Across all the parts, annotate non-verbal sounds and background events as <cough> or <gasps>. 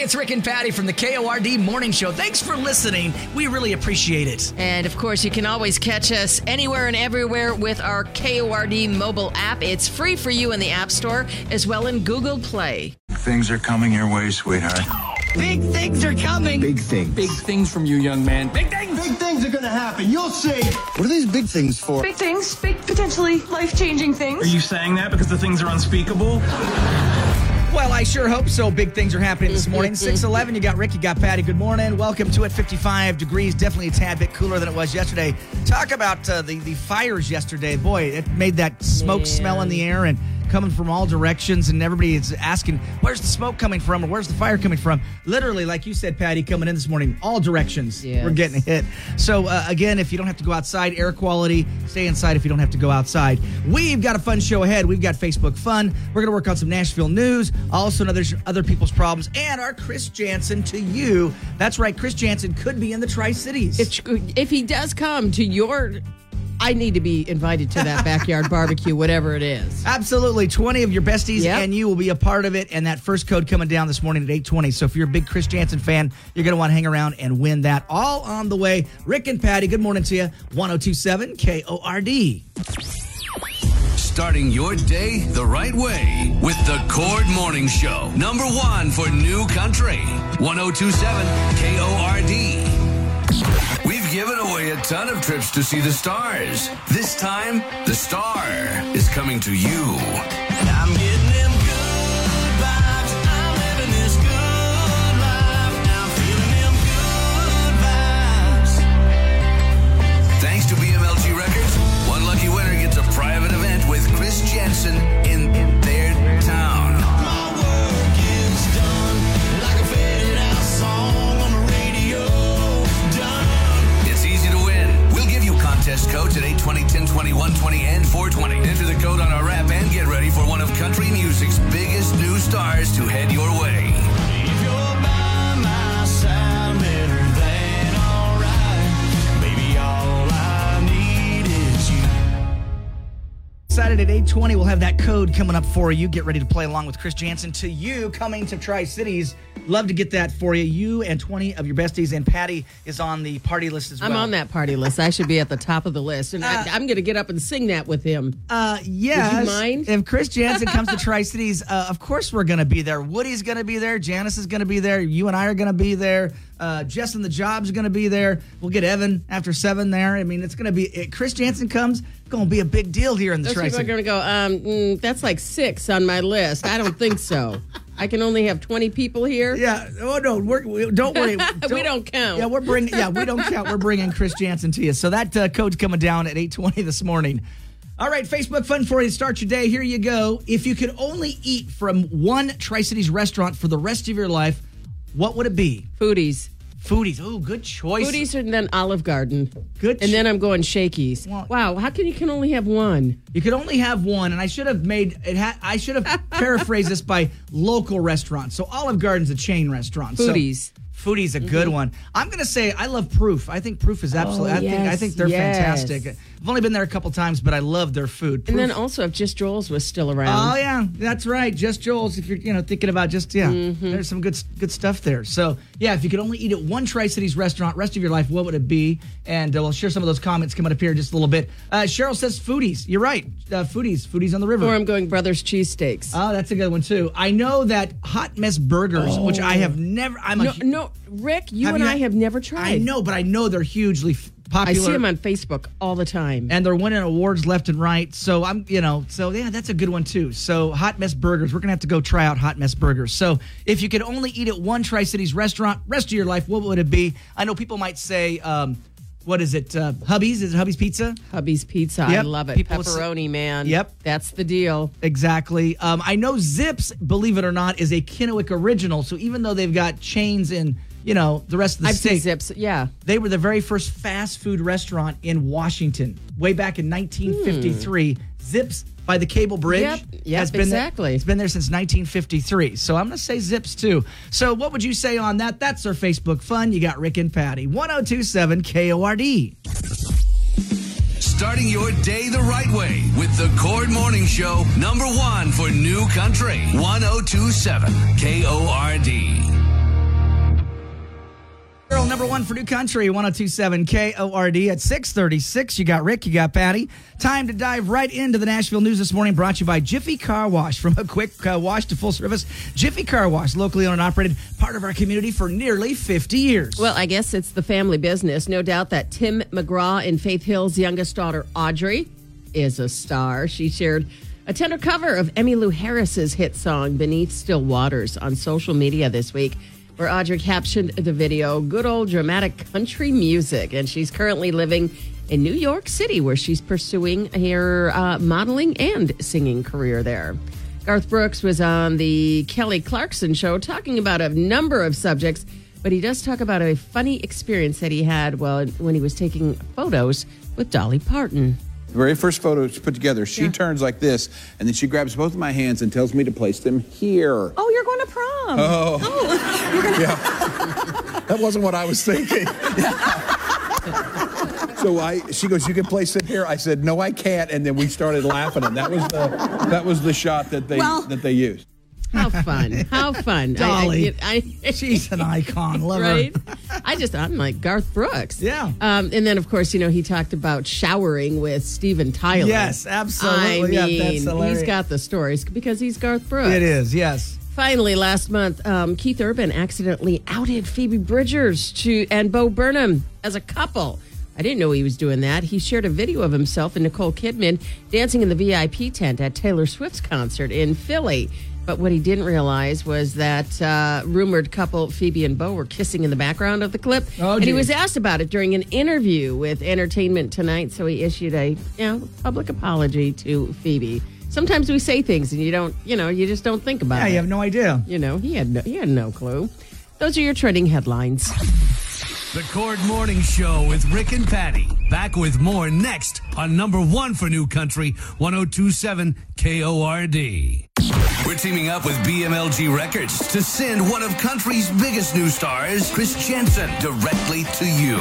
it's Rick and Patty from the KORD Morning Show. Thanks for listening. We really appreciate it. And of course, you can always catch us anywhere and everywhere with our KORD mobile app. It's free for you in the App Store as well in Google Play. Things are coming your way, sweetheart. Big things are coming. Big things. Big things from you, young man. Big things! Big things are gonna happen. You'll see. What are these big things for? Big things, big potentially life changing things. Are you saying that because the things are unspeakable? Well, I sure hope so. Big things are happening this morning. 611, you got Rick, you got Patty. Good morning. Welcome to it. 55 degrees, definitely a tad bit cooler than it was yesterday. Talk about uh, the, the fires yesterday. Boy, it made that smoke Man. smell in the air and coming from all directions, and everybody is asking, where's the smoke coming from or where's the fire coming from? Literally, like you said, Patty, coming in this morning, all directions. Yes. We're getting hit. So, uh, again, if you don't have to go outside, air quality, stay inside if you don't have to go outside. We've got a fun show ahead. We've got Facebook fun. We're going to work on some Nashville news, also other, other people's problems, and our Chris Janson to you. That's right, Chris Janson could be in the Tri Cities. If, if he does come to your, I need to be invited to that backyard <laughs> barbecue, whatever it is. Absolutely. 20 of your besties Yep. and you will be a part of it. And that first code coming down this morning at 820. So if you're a big Chris Janson fan, you're going to want to hang around and win that. All on the way. Rick and Patty, good morning to you. 1027 KORD. Starting your day the right way with the Cord Morning Show. Number one for New Country. 1027 KORD. Given away a ton of trips to see the stars. This time, the star is coming to you. Twenty, We'll have that code coming up for you. Get ready to play along with Chris Janson to you coming to Tri Cities Love to get that for you. You and 20 of your besties, and Patty is on the party list as well. I'm on that party list. I should be at the top of the list. And I, I'm going to get up and sing that with him. Uh, yes. mind? If Chris Janson comes to <laughs> Tri Cities, uh, of course we're going to be there. Woody's going to be there. Janice is going to be there. You and I are going to be there. Uh, Jess and the Job's going to be there. We'll get Evan after seven there. I mean, it's going to be. If Chris Janson comes, going to be a big deal here in the Those Tri people are going to go, um, mm, that's like six on my list. I don't think so. I can only have 20 people here. Yeah. Oh no. We're, we, don't worry. <laughs> We don't count. Yeah, we're bringing. Yeah, we don't count. We're bringing Chris Janson to you. So that uh, code's coming down at eight twenty this morning. All right, Facebook fun for you to start your day. Here you go. If you could only eat from one Tri Cities restaurant for the rest of your life, what would it be? Foodies. Foodies. Oh, good choice. Foodies and then Olive Garden. Good. And then I'm going Shakey's. Well- wow, how can you can only have one? You could only have one, and I should have made it. Ha- I should have <laughs> paraphrased this by local restaurants. So Olive Garden's a chain restaurant. So Foodies. Foodie's a good mm-hmm. one. I'm gonna say I love Proof. I think Proof is absolutely. Oh, I think I Oh, yes, think they're yes. fantastic. I've only been there a couple times, but I love their food. And then also if Just Joel's was still around. Oh yeah, that's right. Just Joel's. If you're you know thinking about just yeah, Mm-hmm. there's some good good stuff there. So yeah, if you could only eat at one Tri Cities restaurant rest of your life, what would it be? And uh, we'll share some of those comments coming up here in just a little bit. Uh, Cheryl says foodies. You're right. Uh, foodies. Foodies on the river. Or I'm going Brothers Cheesesteaks. Oh, that's a good one too. I know that Hot Mess Burgers, which I have never. I'm no, a. no, Rick, you and you I have never tried. I know, but I know they're hugely f- I popular. see them on Facebook all the time. and they're winning awards left and right. So I'm, you know, so yeah, that's a good one too. So Hot Mess Burgers, we're gonna have to go try out Hot Mess Burgers. So if you could only eat at one Tri Cities restaurant rest of your life, what would it be? I know people might say, um, what is it? Uh, Hubby's? Is it Hubby's Pizza? Hubby's Pizza. I love it. people say- Pepperoni, man. Yep. That's the deal. Exactly. Um, I know Zips, believe it or not, is a Kennewick original. So even though they've got chains in, you know, the rest of the I've state, seen Zips. Yeah. They were the very first fast food restaurant in Washington, way back in 1953. Hmm. Zips by the Cable Bridge. Yep, yep, has been exactly. There, it's been there since 1953. So I'm going to say Zips too. So what would you say on that? That's our Facebook fun. You got Rick and Patty. 1027 KORD. Starting your day the right way with the Cord Morning Show, number one for New Country, 1027 KORD. Number one for New Country, 1027 KORD at 636. You got Rick, you got Patty. Time to dive right into the Nashville news this morning, brought to you by Jiffy Car Wash. From a quick uh, wash to full service, Jiffy Car Wash, locally owned and operated, part of our community for nearly 50 years. Well, I guess it's the family business. No doubt that Tim McGraw and Faith Hill's youngest daughter, Audrey, is a star. She shared a tender cover of Emmylou Harris's hit song, Beneath Still Waters, on social media this week, where Audrey captioned the video, Good Old Dramatic Country Music. And she's currently living in New York City, where she's pursuing her uh, modeling and singing career there. Garth Brooks was on the Kelly Clarkson show talking about a number of subjects, but he does talk about a funny experience that he had well, when he was taking photos with Dolly Parton. The very first photo she put together, she turns like this, and then she grabs both of my hands and tells me to place them here. Oh, going to prom. Oh. <laughs> Yeah. That wasn't what I was thinking. <laughs> so I, she goes, "You can place it here." I said, "No, I can't." And then we started laughing, and that was the that was the shot that they Well- that they used. How fun. How fun. I- I- Dolly. I, <laughs> She's an icon. Love her. right? her. I just, I'm like Garth Brooks. Yeah. Um, and then, of course, you know, he talked about showering with Steven Tyler. Yes, absolutely. I Yeah, mean, that's he's got the stories because he's Garth Brooks. It is, yes. Finally, last month, um, Keith Urban accidentally outed Phoebe Bridgers to and Bo Burnham as a couple. I didn't know he was doing that. He shared a video of himself and Nicole Kidman dancing in the VIP tent at Taylor Swift's concert in Philly. But what he didn't realize was that uh, rumored couple Phoebe and Bo were kissing in the background of the clip. Oh, and he was asked about it during an interview with Entertainment Tonight, so he issued a you know public apology to Phoebe. Sometimes we say things and you don't, you know, you just don't think about Yeah, it. Yeah, you have no idea. You know, he had no, he had no clue. Those are your trending headlines. The Cord Morning Show with Rick and Patty. Back with more next on number one for New Country, 1027 KORD. We're teaming up with BMLG Records to send one of country's biggest new stars, Chris Janson, directly to you.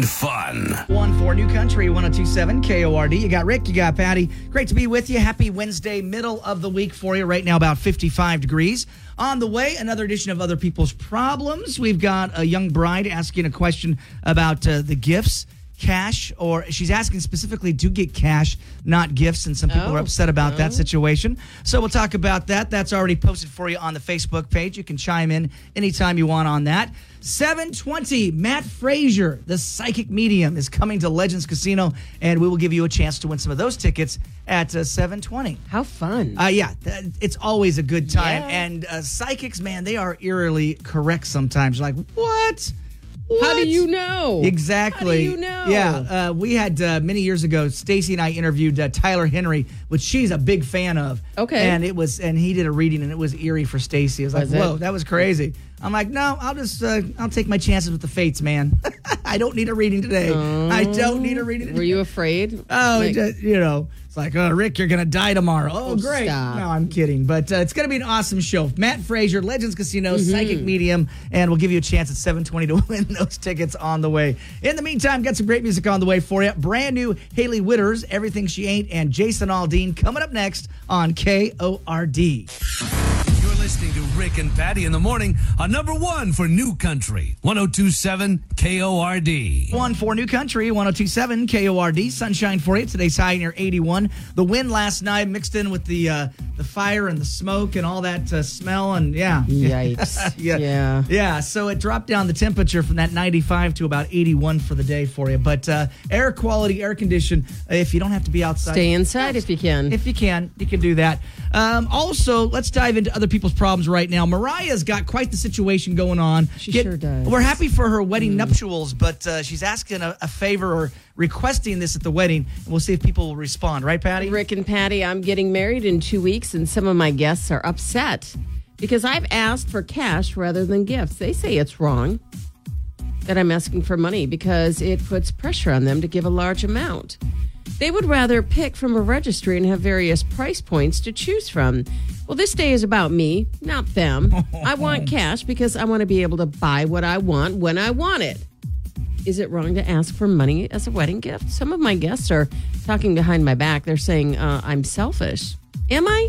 And fun. One for New Country, 1027 KORD. You got Rick, you got Patty. Great to be with you. Happy Wednesday, middle of the week for you. Right now, about 55 degrees. On the way, another edition of Other People's Problems. We've got a young bride asking a question about uh, the gifts. Cash, or she's asking specifically to get cash, not gifts, and some people are Oh. upset about that situation. So we'll talk about that. That's already posted for you on the Facebook page. You can chime in anytime you want on that. 720, Matt Fraser, the psychic medium, is coming to Legends Casino, and we will give you a chance to win some of those tickets at uh, 720. How fun. Uh, yeah, th- it's always a good time. Yeah. And uh, psychics, man, they are eerily correct sometimes. You're like, what? How do you know? Exactly. How do you know? Yeah, uh, we had uh, many years ago. Stacy and I interviewed uh, Tyler Henry, which she's a big fan of. Okay. and it was, and he did a reading, and it was eerie for Stacy. It was like, Was it? whoa, that was crazy. I'm like, no, I'll just, uh, I'll take my chances with the fates, man. <laughs> I don't need a reading today. I don't need a reading. Today. Were you afraid? Oh, Like, just, you know, it's like, oh, Rick, you're gonna die tomorrow. Oh, Oh, great. stop. No, I'm kidding, but uh, it's gonna be an awesome show. Matt Fraser, Legends Casino, Mm-hmm. psychic medium, and we'll give you a chance at 7:20 to <laughs> win those tickets on the way. In the meantime, got some great music on the way for you. Brand new Hailey Whitters, Everything She Ain't, and Jason Aldean coming up next on KORD. You're listening to Rick and Patty in the morning on number one for New Country, 1027 KORD. One for New Country, 1027 KORD. Sunshine for you. Today's high near 81. The wind last night mixed in with the uh, the fire and the smoke and all that uh, smell. And yeah. Yikes. <laughs> yeah. Yeah. Yeah. So it dropped down the temperature from that 95 to about 81 for the day for you. But uh, air quality, air condition, uh, if you don't have to be outside. Stay inside if you can. If you can, you can do that. Um, also, let's dive into other people's problems right now. Mariah's got quite the situation going on. She sure does. Mm. We're happy for her wedding nuptials, but uh, she's asking a, a favor or requesting this at the wedding, and we'll see if people will respond. Right, Patty? Rick and Patty, I'm getting married in two weeks, and some of my guests are upset because I've asked for cash rather than gifts. They say it's wrong. that I'm asking for money because it puts pressure on them to give a large amount. They would rather pick from a registry and have various price points to choose from. Well, this day is about me, not them. I want <laughs> cash because I want to be able to buy what I want when I want it. Is it wrong to ask for money as a wedding gift? Some of my guests are talking behind my back. They're saying uh, I'm selfish. Am I?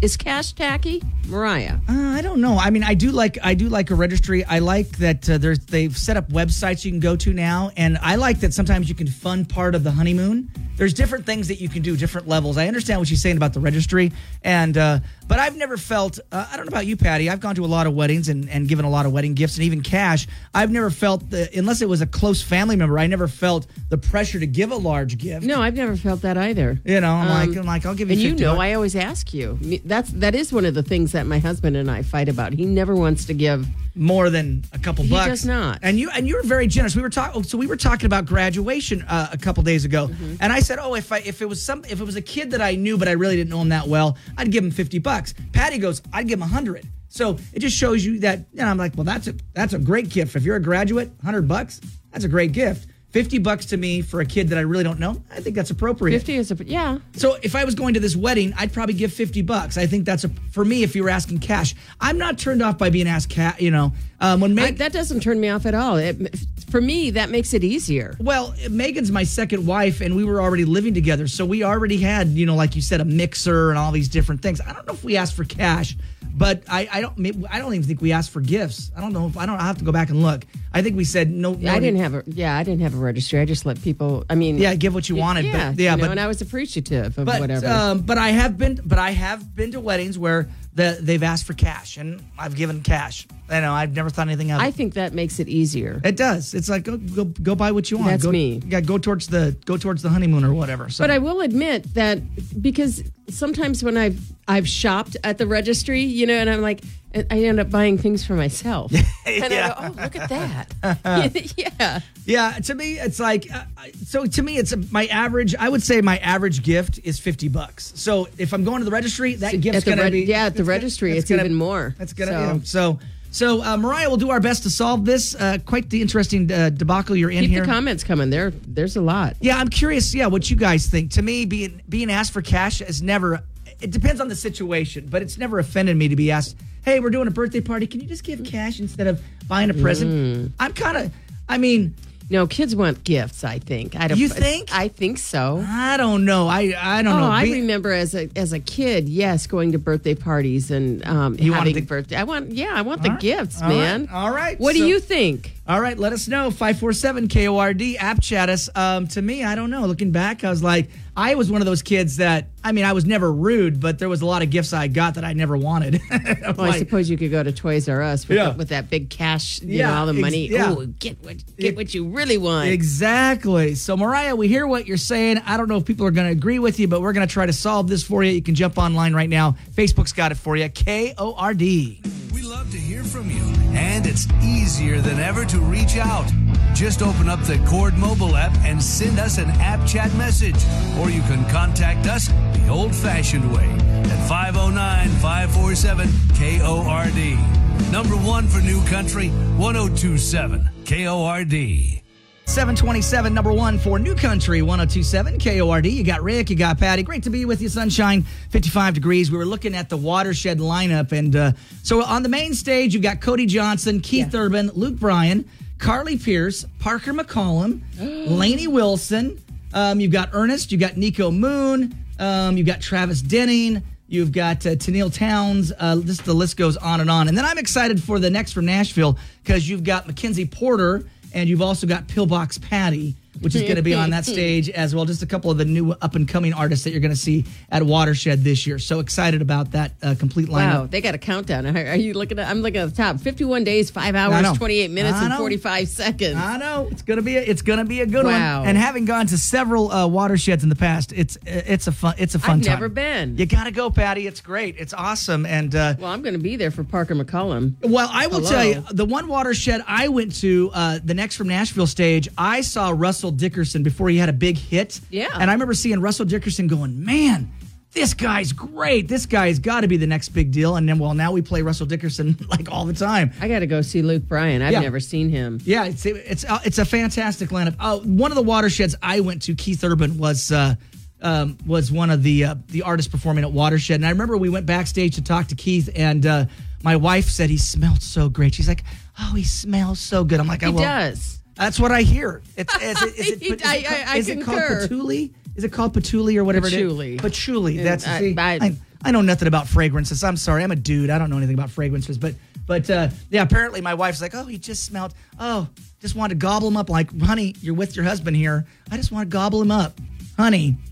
Is cash tacky? Mariah. Uh, I don't know. I mean, I do like I do like a registry. I like that uh, there's they've set up websites you can go to now, and I like that sometimes you can fund part of the honeymoon. There's different things that you can do, different levels. I understand what she's saying about the registry, and uh, but I've never felt. Uh, I don't know about you, Patty. I've gone to a lot of weddings and, and given a lot of wedding gifts and even cash. I've never felt the, unless it was a close family member. I never felt the pressure to give a large gift. No, I've never felt that either. You know, I'm Um, like I'm like I'll give you. And you know. I always ask you. That's that is one of the things that my husband and I fight about. He never wants to give. more than a couple He bucks. does not. And you and you were very generous. We were talking. So we were talking about graduation uh, a couple days ago, Mm-hmm. and I said, "Oh, if I if it was some if it was a kid that I knew but I really didn't know him that well, I'd give him fifty bucks." Patty goes, "I'd give him a hundred. So it just shows you that. And I'm like, "Well, that's a that's a great gift. If you're a graduate, hundred bucks, that's a great gift." 50 bucks to me for a kid that I really don't know, I think that's appropriate. Fifty is a yeah. So if I was going to this wedding, I'd probably give 50 bucks. I think that's a for me if you were asking cash. I'm not turned off by being asked cash, you know. Um when I, that doesn't turn me off at all. It, for me, that makes it easier. well, Megan's my second wife and we were already living together. So we already had, you know, like you said a mixer and all these different things. I don't know if we asked for cash, but I, I don't maybe- I don't even think we asked for gifts. I don't know if I don't I have to go back and look. I think we said no, no I didn't have a yeah. I didn't have a registry. I just let people. I mean, Yeah, give what you wanted, but- Yeah, yeah, you know, but- and I was appreciative of but whatever. um, but I have been but I have been to weddings where the, they've asked for cash and I've given cash. I know I've never thought anything of it. I think that makes it easier. It does. It's like go go, go buy what you want. That's go, me. Yeah, go towards the go towards the honeymoon or whatever. So. But I will admit that because sometimes when I've I've shopped at the registry, you know, and I'm like, I end up buying things for myself, <laughs> and I go, oh, look at that, <laughs> <laughs> yeah. yeah, to me it's like uh, so. To me, it's a, my average. I would say my average gift is fifty bucks. So if I'm going to the registry, that gift's gonna reg- be yeah, at the gonna- registry, it's gonna- even more. It's gonna So- you know, so. So uh, Mariah will do our best to solve this. Uh, quite the interesting uh, debacle you're in Keep here. the comments coming. There, there's a lot. Yeah, I'm curious. Yeah, what you guys think? To me, being being asked for cash is never. It depends on the situation, but it's never offended me to be asked. Hey, we're doing a birthday party. Can you just give cash instead of buying a present? Mm. I'm kind of. I mean, No, kids want gifts. I think. I don't. You think? I think so. I don't know. I I don't Oh, know. I Be- remember as a as a kid, yes, going to birthday parties and um, You having the- birthday. I want, yeah, I want the All right. gifts, All right. man. All right. What So- do you think? All right, let us know. 547 KORD app chat us. Um, to me, I don't know. Looking back, I was like, I was one of those kids that, I mean, I was never rude, but there was a lot of gifts I got that I never wanted. <laughs> I'm Well, I suppose you could go to Toys R Us with, Yeah. the, with that big cash, you Yeah, know, all the ex- money. yeah. Oh, get what get what you really want. Exactly. So, Mariah, we hear what you're saying. I don't know if people are going to agree with you, but we're going to try to solve this for you. You can jump online right now. Facebook's got it for you. K O R D. We love to hear from you, and it's easier than ever to reach out. Just open up the Cord mobile app and send us an app chat message, or you can contact us the old fashioned way at 509 547 KORD. Number one for New Country, 1027 KORD. 727, number one for New Country, 1027 KORD. You got Rick, you got Patty. Great to be with you, sunshine, 55 degrees. We were looking at the watershed lineup. And uh, so on the main stage, you've got Cody Johnson, Keith Urban, Luke Bryan, Carly Pearce, Parker McCollum, <gasps> Lainey Wilson. Um, you've got Ernest, you've got Niko Moon, um, you've got Travis Denning. You've got uh, Tenille Townes. Uh, this the list goes on and on. And then I'm excited for the next from Nashville because you've got Mackenzie Porter and you've also got Pillbox Patty, which is going to be on that <laughs> stage as well. Just a couple of the new up and coming artists that you're going to see at Watershed this year. So excited about that uh, complete lineup. Wow, they got a countdown. Are you looking at? I'm looking at the top. 51 days, five hours, 28 minutes, and 45 seconds. I know it's gonna be a, it's gonna be a good Wow. one. And having gone to several uh, watersheds in the past, it's it's a fun it's a fun I've time. never been. You gotta go, Patty. It's great. It's awesome. And uh, Well, I'm going to be there for Parker McCollum. Well, I will Hello. tell you, the one watershed I went to, uh, the next from Nashville stage, I saw Russell Dickerson before he had a big hit. Yeah. And I remember seeing Russell Dickerson going, man, this guy's great. This guy's got to be the next big deal. And then, well, now we play Russell Dickerson <laughs> like all the time. I got to go see Luke Bryan. I've Yeah. never seen him. Yeah, it's it's uh, it's a fantastic lineup. Uh, one of the watersheds I went to, Keith Urban was uh, um, was one of the uh, the artists performing at Watershed, and I remember we went backstage to talk to Keith, and uh, my wife said he smelled so great. She's like, "Oh, he smells so good." I'm like, He "Oh, well, does. That's what I hear. It's is it, is <laughs> it, is it, I- called- I- I is it called patchouli? Is it called patchouli or whatever Patchouli. it is? Patchouli. And That's I- see, I- I, I know nothing about fragrances. I'm sorry. I'm a dude. I don't know anything about fragrances. But but uh, yeah, apparently my wife's like, oh, he just smelled. Oh, just wanted to gobble him up. Like, honey, you're with your husband here. I just want to gobble him up, honey. <laughs>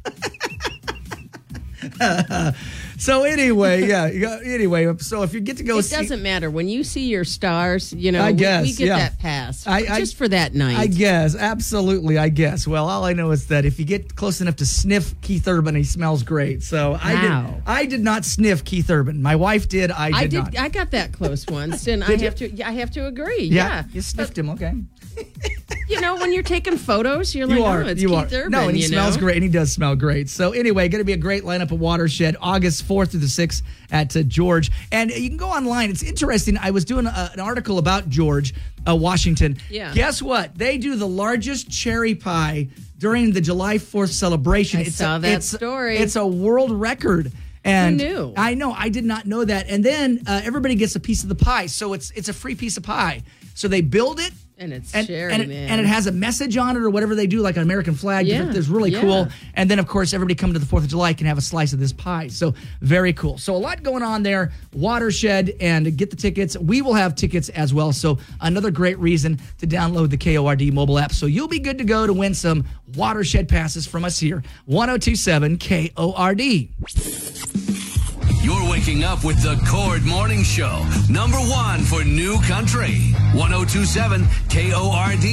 so anyway, yeah. Anyway, so if you get to go It see, doesn't matter when you see your stars. You know, I we- guess we, get yeah. that pass I- I- just for that night. I guess, absolutely, I guess. Well, all I know is that if you get close enough to sniff Keith Urban, he smells great. So I Wow. did. I did not sniff Keith Urban. My wife did. I did, I did. not. I got that close once, and <laughs> I Did you? have to. I have to agree. yeah, Yeah, you sniffed him. Okay, <laughs> you know, when you're taking photos, you're like, you are. oh, it's you Keith are. Urban. no, and he smells know? great, and he does smell great. So anyway, going to be a great lineup of Watershed, August fourth through the sixth at uh, George, and you can go online. It's interesting. I was doing a, an article about George, uh, Washington. Yeah. Guess what? They do the largest cherry pie during the July Fourth celebration. I saw a, that it's, story. It's a world record. And knew? I know I did not know that. And then uh, everybody gets a piece of the pie, so it's it's a free piece of pie. So they build it, And it's and, cherry, and, it, man. and it has a message on it or whatever they do, like an American flag. Yeah, It's really yeah. cool. And then, of course, everybody coming to the 4th of July can have a slice of this pie. So, very cool. So, a lot going on there. Watershed and get the tickets. We will have tickets as well. So, another great reason to download the KORD mobile app. So, you'll be good to go to win some Watershed passes from us here. 1027 KORD. Waking up with the Cord Morning Show, number one for New Country, 1027 KORD.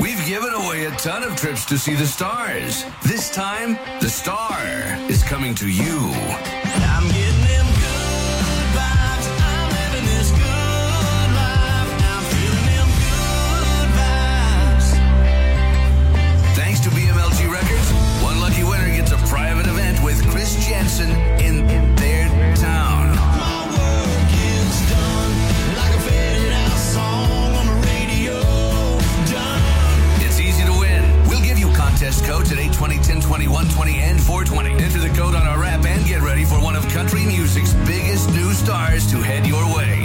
We've given away a ton of trips to see the stars. This time, the star is coming to you. On the radio. Done. It's easy to win. We'll give you contest codes at 820 1020 120 and 420. Enter the code on our app and get ready for one of country music's biggest new stars to head your way.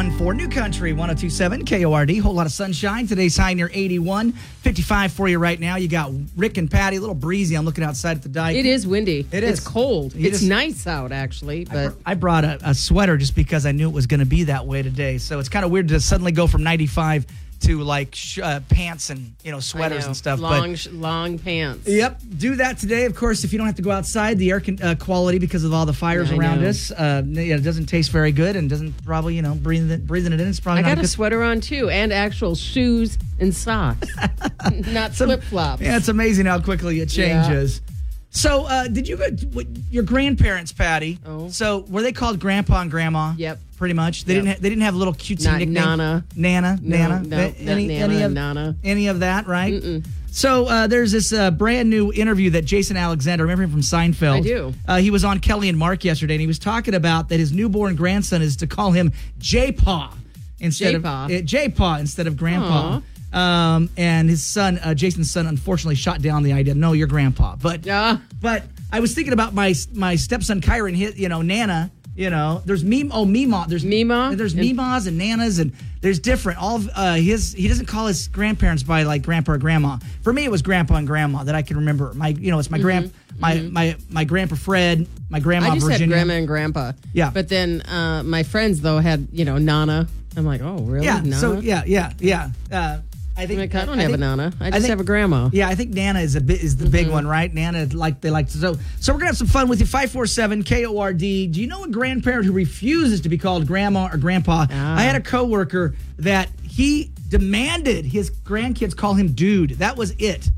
For one for New Country 1027 KORD. Whole lot of sunshine. Today's high near 81. 55 for you right now. You got Rick and Patty, a little breezy. I'm looking outside at the dike. It is windy. It It's cold. You it's just- nice out actually, but I brought a, a sweater just because I knew it was going to be that way today. So it's kind of weird to suddenly go from 95 to like sh- uh, pants and you know sweaters know. and stuff. Long, but sh- long pants. Yep, do that today. Of course, if you don't have to go outside, the air con- uh, quality because of all the fires I around us, uh, yeah, it doesn't taste very good and doesn't probably you know breathing it, breathing it in. It's probably I got a sweater on too, and actual shoes and socks, <laughs> not flip flops. Yeah, it's amazing how quickly it Yeah. So, uh, did you go? Your grandparents, Patty? Oh. So, were they called Grandpa and Grandma? Yep. Pretty much. They Yep. didn't. Ha- they didn't have little cutesy Not nicknames. Nana. Nana. No, Nana. no, any, Nana, any of Nana. any of that, right? So uh, there's this uh, brand new interview that Jason Alexander, remember him from Seinfeld? I do. Uh, he was on Kelly and Mark yesterday, and he was talking about that his newborn grandson is to call him J-Paw instead J-Paw. of uh, J-Paw instead of Grandpa. Um, and his son, uh, Jason's son, unfortunately shot down the idea. No, you're Grandpa. But Yeah. but I was thinking about my my stepson Kyron. Hit you know Nana. You know, there's meme. Oh, Mima. There's Mima? There's Mimas and Nanas, and there's different. All of uh, his. He doesn't call his grandparents by like grandpa or grandma. For me, it was grandpa and grandma that I can remember. My, you know, it's my grand, my my my grandpa Fred, my grandma Mm-hmm. I just Virginia. had grandma and grandpa. Yeah. But then uh, my friends though had you know Nana. I'm like, oh really? yeah. Nana? So yeah, yeah, yeah. Uh, I think like, I don't have think- a Nana. I I just think- have a grandma. Yeah, I think Nana is a bit is the big Mm-hmm. one, right? Nana like they like to so so we're gonna have some fun with you. Five four seven K O R D. Do you know a grandparent who refuses to be called grandma or grandpa? Ah. I had a coworker that he demanded his grandkids call him dude. That was it.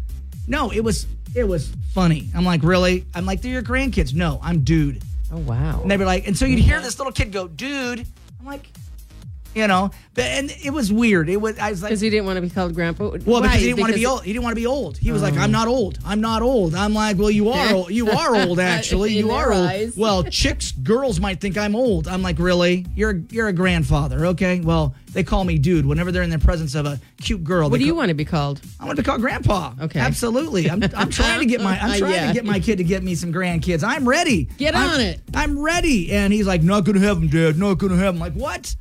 No, it was it was funny. I'm like, really? I'm like, they're your grandkids. No, I'm dude. Oh wow. And they'd be like, and so you'd hear this little kid go, dude. I'm like, you know, and it was weird. It was, I was like, Because he didn't want to be called grandpa. well, because he didn't want to be old. He didn't want to be old. He was like, I'm not old. I'm not old. I'm like, well, you are. old. You are old. <laughs> Actually, you are old. eyes. Well, chicks, girls might think I'm old. I'm like, really? You're you're a grandfather, okay? Well, they call me dude whenever they're in the presence of a cute girl. What do you call- want to be called? I want to be called grandpa. Okay. absolutely. I'm, I'm trying to get my <laughs> I'm Uh, trying yeah. to get my kid to get me some grandkids. I'm ready. Get I'm- on it. I'm ready. And he's like, not gonna have him, Dad. Not gonna have them. Like what?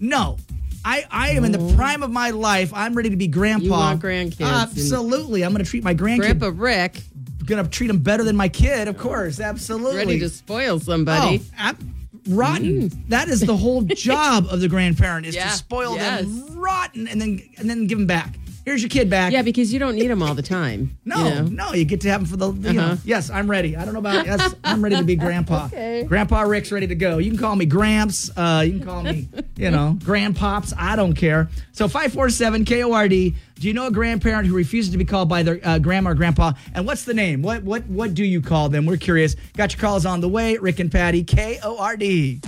No. I, I am in the oh. prime of my life. I'm ready to be grandpa. You want grandkids Absolutely. I'm going to treat my grandkid. Grandpa Rick, Going to treat him better than my kid, of course. Absolutely. ready to spoil somebody. Oh, ab- rotten. Mm. That is the whole <laughs> job of the grandparent is Yeah, to spoil yes. them rotten and then and then give them back. Here's your kid back. Yeah, because you don't need them all the time. <laughs> No, you know? no, you get to have them for the. You Uh-huh. yes, I'm ready. I don't know about yes, I'm ready to be grandpa. <laughs> Okay. Grandpa Rick's ready to go. You can call me Gramps. Uh, you can call me, <laughs> you know, Grandpops. I don't care. So five four seven K O R D. Do you know a grandparent who refuses to be called by their uh, grandma or grandpa? And what's the name? What what what do you call them? We're curious. Got your calls on the way. Rick and Patty. K O R D.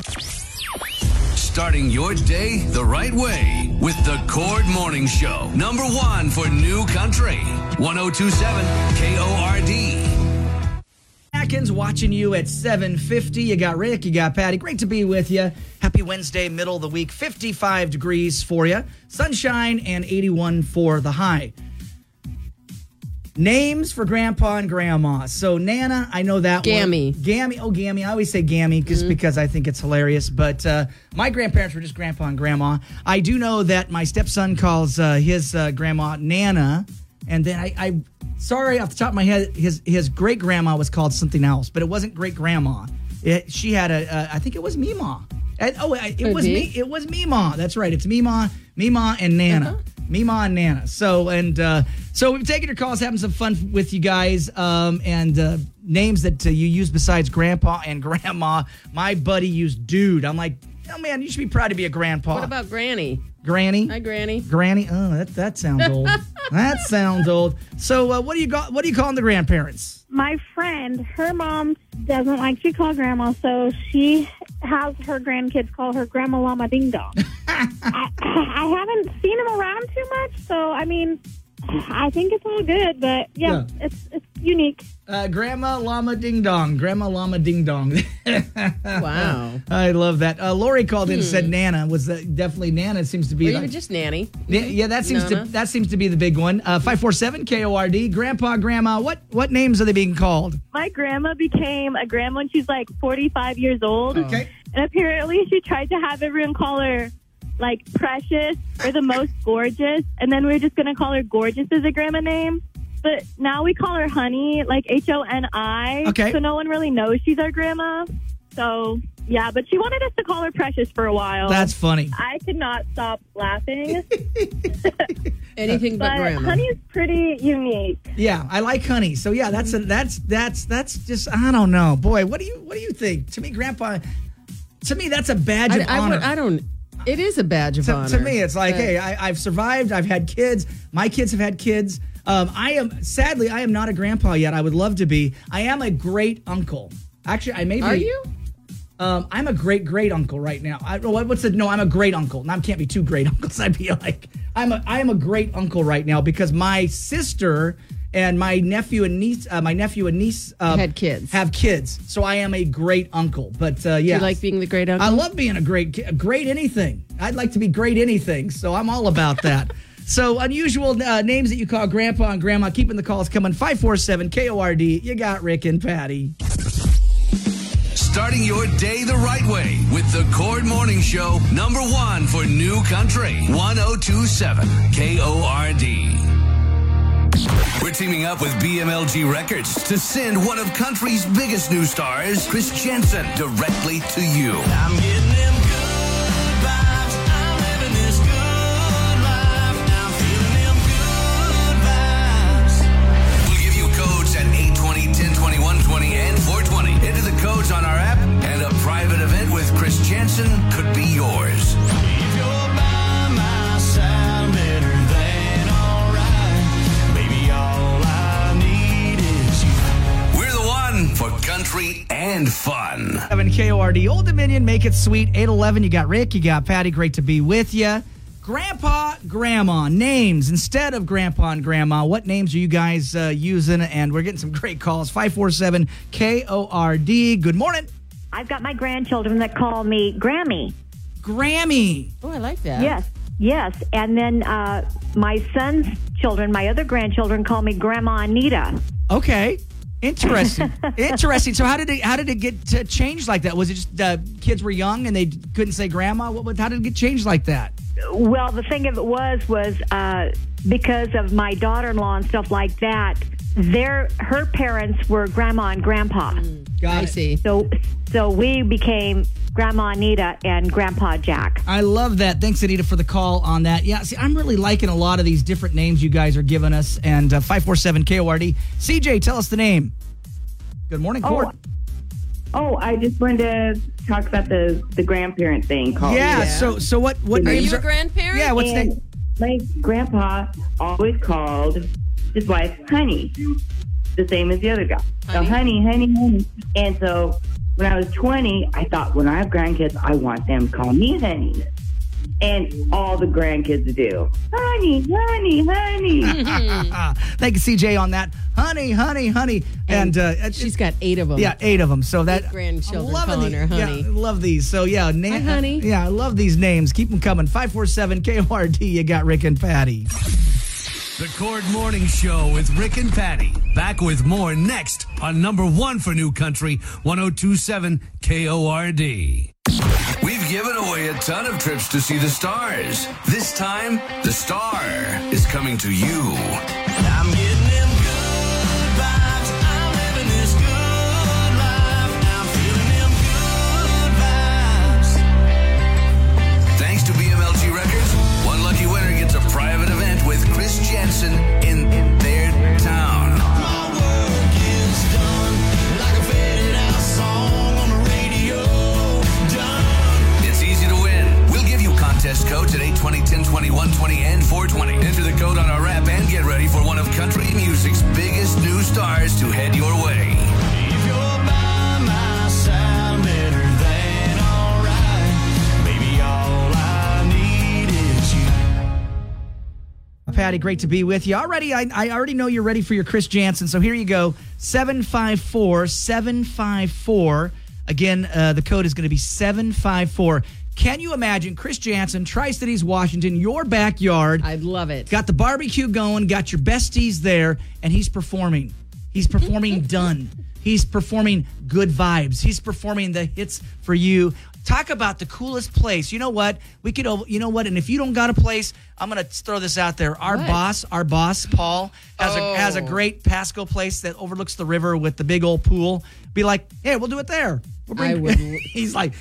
Starting your day the right way with the Cord Morning Show. Number one for New Country. 1027 KORD. Atkins watching you at 750. You got Rick, you got Patty. Great to be with you. Happy Wednesday, middle of the week. 55 degrees for you. Sunshine and 81 for the high. Names for grandpa and grandma. So Nana, I know that Gammy. one. Gammy. Gammy. Oh, Gammy. I always say Gammy just because I think it's hilarious. But uh, my grandparents were just grandpa and grandma. I do know that my stepson calls uh, his uh, grandma Nana. And then I, I, sorry, off the top of my head, his his great grandma was called something else, but it wasn't great grandma. It, she had a, uh, I think it was Mima. And- oh, it was me. It was Mima. That's right. It's Mima, Mima, and Nana. Mima and Nana. So and uh, so we've taken your calls, having some fun with you guys, um, and uh, names that uh, you use besides Grandpa and Grandma. My buddy used Dude. I'm like, oh man, you should be proud to be a grandpa. What about Granny? Granny? Hi, Granny. Granny. Oh, that that sounds old. <laughs> that sounds old. So uh, what do you got? What do you calling the grandparents? my friend, her mom doesn't like to call grandma, so she has her grandkids call her Grandma Llama Ding Dong. <laughs> I, <laughs> I haven't seen him around too much, so I mean, I think it's all good, but yeah, Yeah. it's it's unique. Uh, Grandma Llama Ding Dong. Grandma Llama Ding Dong. <laughs> Wow. I love that. Uh, Lori called in and said Nana was the, definitely Nana seems to be. Or the- even just Nanny. yeah, yeah, that seems Nana. to that seems to be the big one. Uh, Five four seven K O R D. Grandpa, Grandma. What what names are they being called? My grandma became a grandma when she's like 45 years old. Okay. And apparently she tried to have everyone call her like precious or the most gorgeous. And then we were just going to call her gorgeous as a grandma name. But now we call her honey, like H O N I. Okay. So no one really knows she's our grandma. So yeah, but she wanted us to call her precious for a while. That's funny. I could not stop laughing. <laughs> Anything but, but Grandma. honey's pretty unique. Yeah, I like honey. So yeah, that's a, that's that's that's just I don't know, boy. What do you what do you think? To me, Grandpa. To me, that's a badge I, of I, honor. would, I don't. It is a badge of to, honor. to me, it's like, But- hey, I, I've survived. I've had kids. My kids have had kids. Um, I am sadly, I am not a grandpa yet. I would love to be. I am a great uncle. Actually, I may be. Are you? Um, I'm a great great uncle right now. I, what's the no? I'm a great uncle. Now I can't be two great <laughs> uncles. I'd be like I'm a I am a great uncle right now because my sister and my nephew and niece, uh, my nephew and niece uh, Had kids. Have kids. So I am a great uncle. But uh, yeah, You like being the great uncle? I love being a great ki- great anything. I'd like to be great anything. So I'm all about that. <laughs> So unusual uh, names that you call grandpa and grandma. Keeping the calls coming. Five four seven KORD. You got Rick and Patty. Starting your day the right way with the Cord Morning Show. Number one for New Country. 1027 KORD. We're teaming up with BMLG Records to send one of country's biggest new stars, Chris Janson, directly to you. I'm getting them good vibes. I'm living this good life. Now feeling them good vibes. We'll give you codes at 820, 1020, 120, and 420. Enter the codes on our app, and a private event with Chris Janson and fun. 7 KORD, Old Dominion, make it sweet. 811, you got Rick, you got Patty, great to be with you. Grandpa, Grandma, names instead of Grandpa and Grandma. What names are you guys uh, using? And we're getting some great calls. 547 KORD. Good morning. I've got my grandchildren that call me Grammy. Grammy. Oh, I like that. Yes, yes. And then uh, my son's children, my other grandchildren, call me Grandma Anita. Okay. Interesting. <laughs> Interesting. So how did it how did it get to change like that? Was it just uh, kids were young and they couldn't say grandma? What, what how did it get changed like that? Well, the thing of it was, was uh, because of my daughter-in-law and stuff like that. Their her parents were grandma and grandpa. Got I it. see. So, so we became Grandma Anita and Grandpa Jack. I love that. Thanks, Anita, for the call on that. Yeah, see, I'm really liking a lot of these different names you guys are giving us. And uh, 547 KORD. CJ, tell us the name. Good morning, Court. Oh, I just wanted to talk about the the grandparent thing. Called yeah, so so what what Are names you a grandparent? Yeah, what's and name? my grandpa always called his wife Honey, the same as the other guy. So Honey, Honey, Honey. And so when I was 20, I thought when I have grandkids, I want them to call me Honey. And all the grandkids do. Honey, honey, honey. <laughs> Thank you, CJ, on that. Honey, honey, honey. And, uh, She's got eight of them. yeah, eight of them. So that Eight grandchildren I'm loving calling the- her honey. Yeah, love these. So yeah, na- Hi, honey. Yeah, I love these names. Keep them coming. Five four seven KORD. You got Rick and Patty. The Cord Morning Show with Rick and Patty. Back with more next on number one for New Country, 1027 KORD. We've given away a ton of trips to see the stars. This time, the star is coming to you. 820, 1020, 120, and 420. Enter the code on our app and get ready for one of country music's biggest new stars to head your way. If you're by my side, better than alright. Maybe all I need you. Patty, great to be with you. Already, I, I already know you're ready for your Chris Janson. So here you go 754 754. Again, uh, the code is going to be 754. Can you imagine Chris Janson, Tri Cities, Washington, your backyard? I'd love it. Got the barbecue going, got your besties there, and he's performing. He's performing <laughs> done. He's performing good vibes. He's performing the hits for you. Talk about the coolest place. You know what? We could, you know what? And if you don't got a place, I'm gonna throw this out there. Our What? boss, our boss, Paul, has a has a Oh. great Pasco place that overlooks the river with the big old pool. Be like, hey, we'll do it there. We'll I would- <laughs> he's like,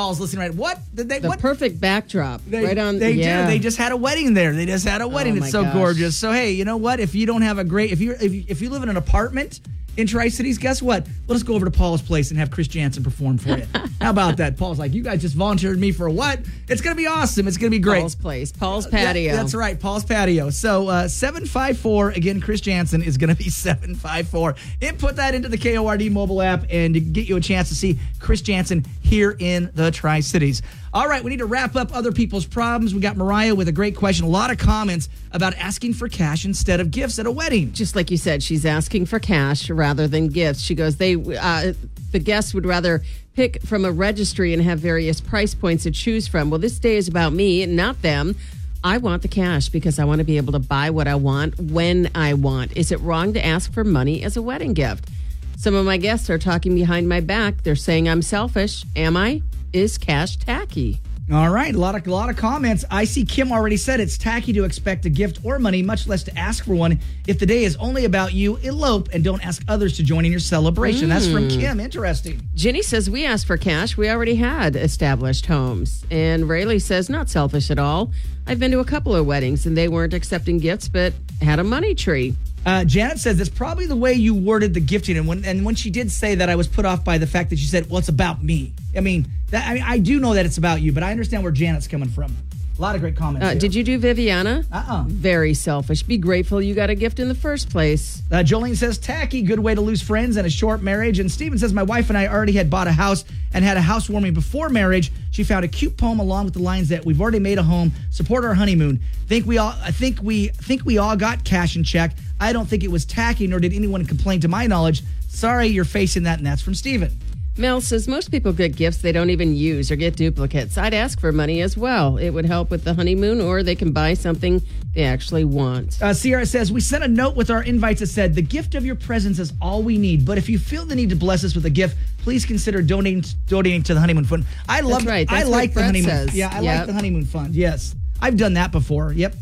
Paul's listening right. What did they? The what perfect backdrop. they, right on. They yeah. do. They just had a wedding there. They just had a oh wedding. Oh, it's so gosh. gorgeous. So hey, you know what? If you don't have a great, if you if you, if you live in an apartment in Tri Cities, guess what? Let us go over to Paul's place and have Chris Janson perform for you. <laughs> How about that? Paul's like, you guys just volunteered me for what? It's gonna be awesome. It's gonna be great. Paul's place. Paul's Yeah, patio. that's right, Paul's patio. So uh, 754, again, Chris Janson is going to be <laughs> 754. Input that into the KORD mobile app and to get you a chance to see Chris Janson here in the Tri Cities. All right, we need to wrap up other people's problems. We got Mariah with a great question. A lot of comments about asking for cash instead of gifts at a wedding. Just like you said, she's asking for cash rather than gifts. She goes, they uh, the guests would rather pick from a registry and have various price points to choose from. Well, this day is about me, not them. I want the cash because I want to be able to buy what I want when I want. Is it wrong to ask for money as a wedding gift? Some of my guests are talking behind my back. They're saying I'm selfish. Am I? Is cash tacky? All right, a lot of a lot of comments. I see Kim already said it's tacky to expect a gift or money, much less to ask for one. If the day is only about you, elope and don't ask others to join in your celebration. That's from Mm. Kim. Interesting. Jenny says we asked for cash. We already had established homes. And Rayleigh says not selfish at all. I've been to a couple of weddings and they weren't accepting gifts, but had a money tree. Uh, Janet says that's probably the way you worded the gifting, and when and when she did say that, I was put off by the fact that she said, "Well, it's about me." I mean, that I mean, I do know that it's about you, but I understand where Janet's coming from. A lot of great comments. Uh, did you do Viviana? Uh-uh. Very selfish. Be grateful you got a gift in the first place. Uh, Jolene says, tacky, good way to lose friends and a short marriage. And Steven says, my wife and I already had bought a house and had a housewarming before marriage. She found a cute poem along with the lines that we've already made a home, support our honeymoon. Think we all, I think we think we all got cash in check. I don't think it was tacky, nor did anyone complain to my knowledge. Sorry, you're facing that, and that's from Steven. Mel says most people get gifts they don't even use or get duplicates. I'd ask for money as well. It would help with the honeymoon, or they can buy something they actually want. Uh, Sierra says, We sent a note with our invites that said, The gift of your presence is all we need. But if you feel the need to bless us with a gift, please consider donating donating to the honeymoon fund. I love right. That's I like the honeymoon. says. Yeah, I Yep. like the honeymoon fund. Yes. I've done that before. Yep.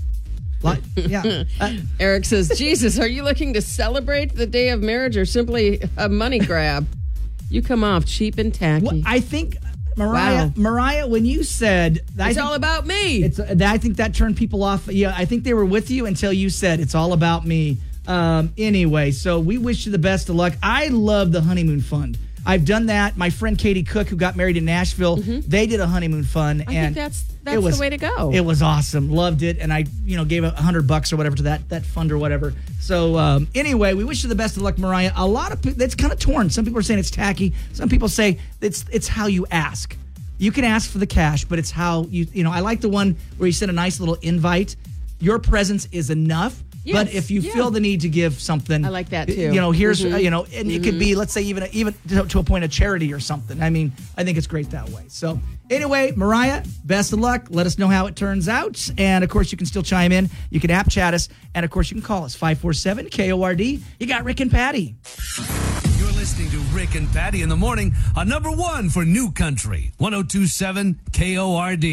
Like, <laughs> yeah. Uh, Eric says, Jesus, are you looking to celebrate the day of marriage or simply a money grab? You come off cheap and tacky. Well, I think Mariah, Wow. Mariah, when you said it's think- all about me. It's. I think that turned people off. Yeah, I think they were with you until you said it's all about me. Um, anyway, so we wish you the best of luck. I love the honeymoon fund. I've done that. My friend Katie Cook, who got married in Nashville, they did a honeymoon fund, Mm-hmm. I and think that's that's was- the way to go. It was awesome. Loved it, and I, you know, gave a hundred bucks or whatever to that that fund or whatever. So um, anyway, we wish you the best of luck, Mariah. A lot of people, it's kind of torn. Some people are saying it's tacky. Some people say it's it's how you ask. You can ask for the cash, but it's how you you know. I like the one where you send a nice little invite. Your presence is enough. But if you yeah. feel the need to give something, I like that, too. You know, here's Mhm. uh, you know, and it could be let's say even even to, to a point of charity or something. I mean, I think it's great that way. So anyway, Mariah, best of luck. Let us know how it turns out, and of course you can still chime in. You can app chat us, and of course you can call us five four seven KORD. You got Rick and Patty. You're listening to Rick and Patty in the morning on number one for New Country, 1027 KORD.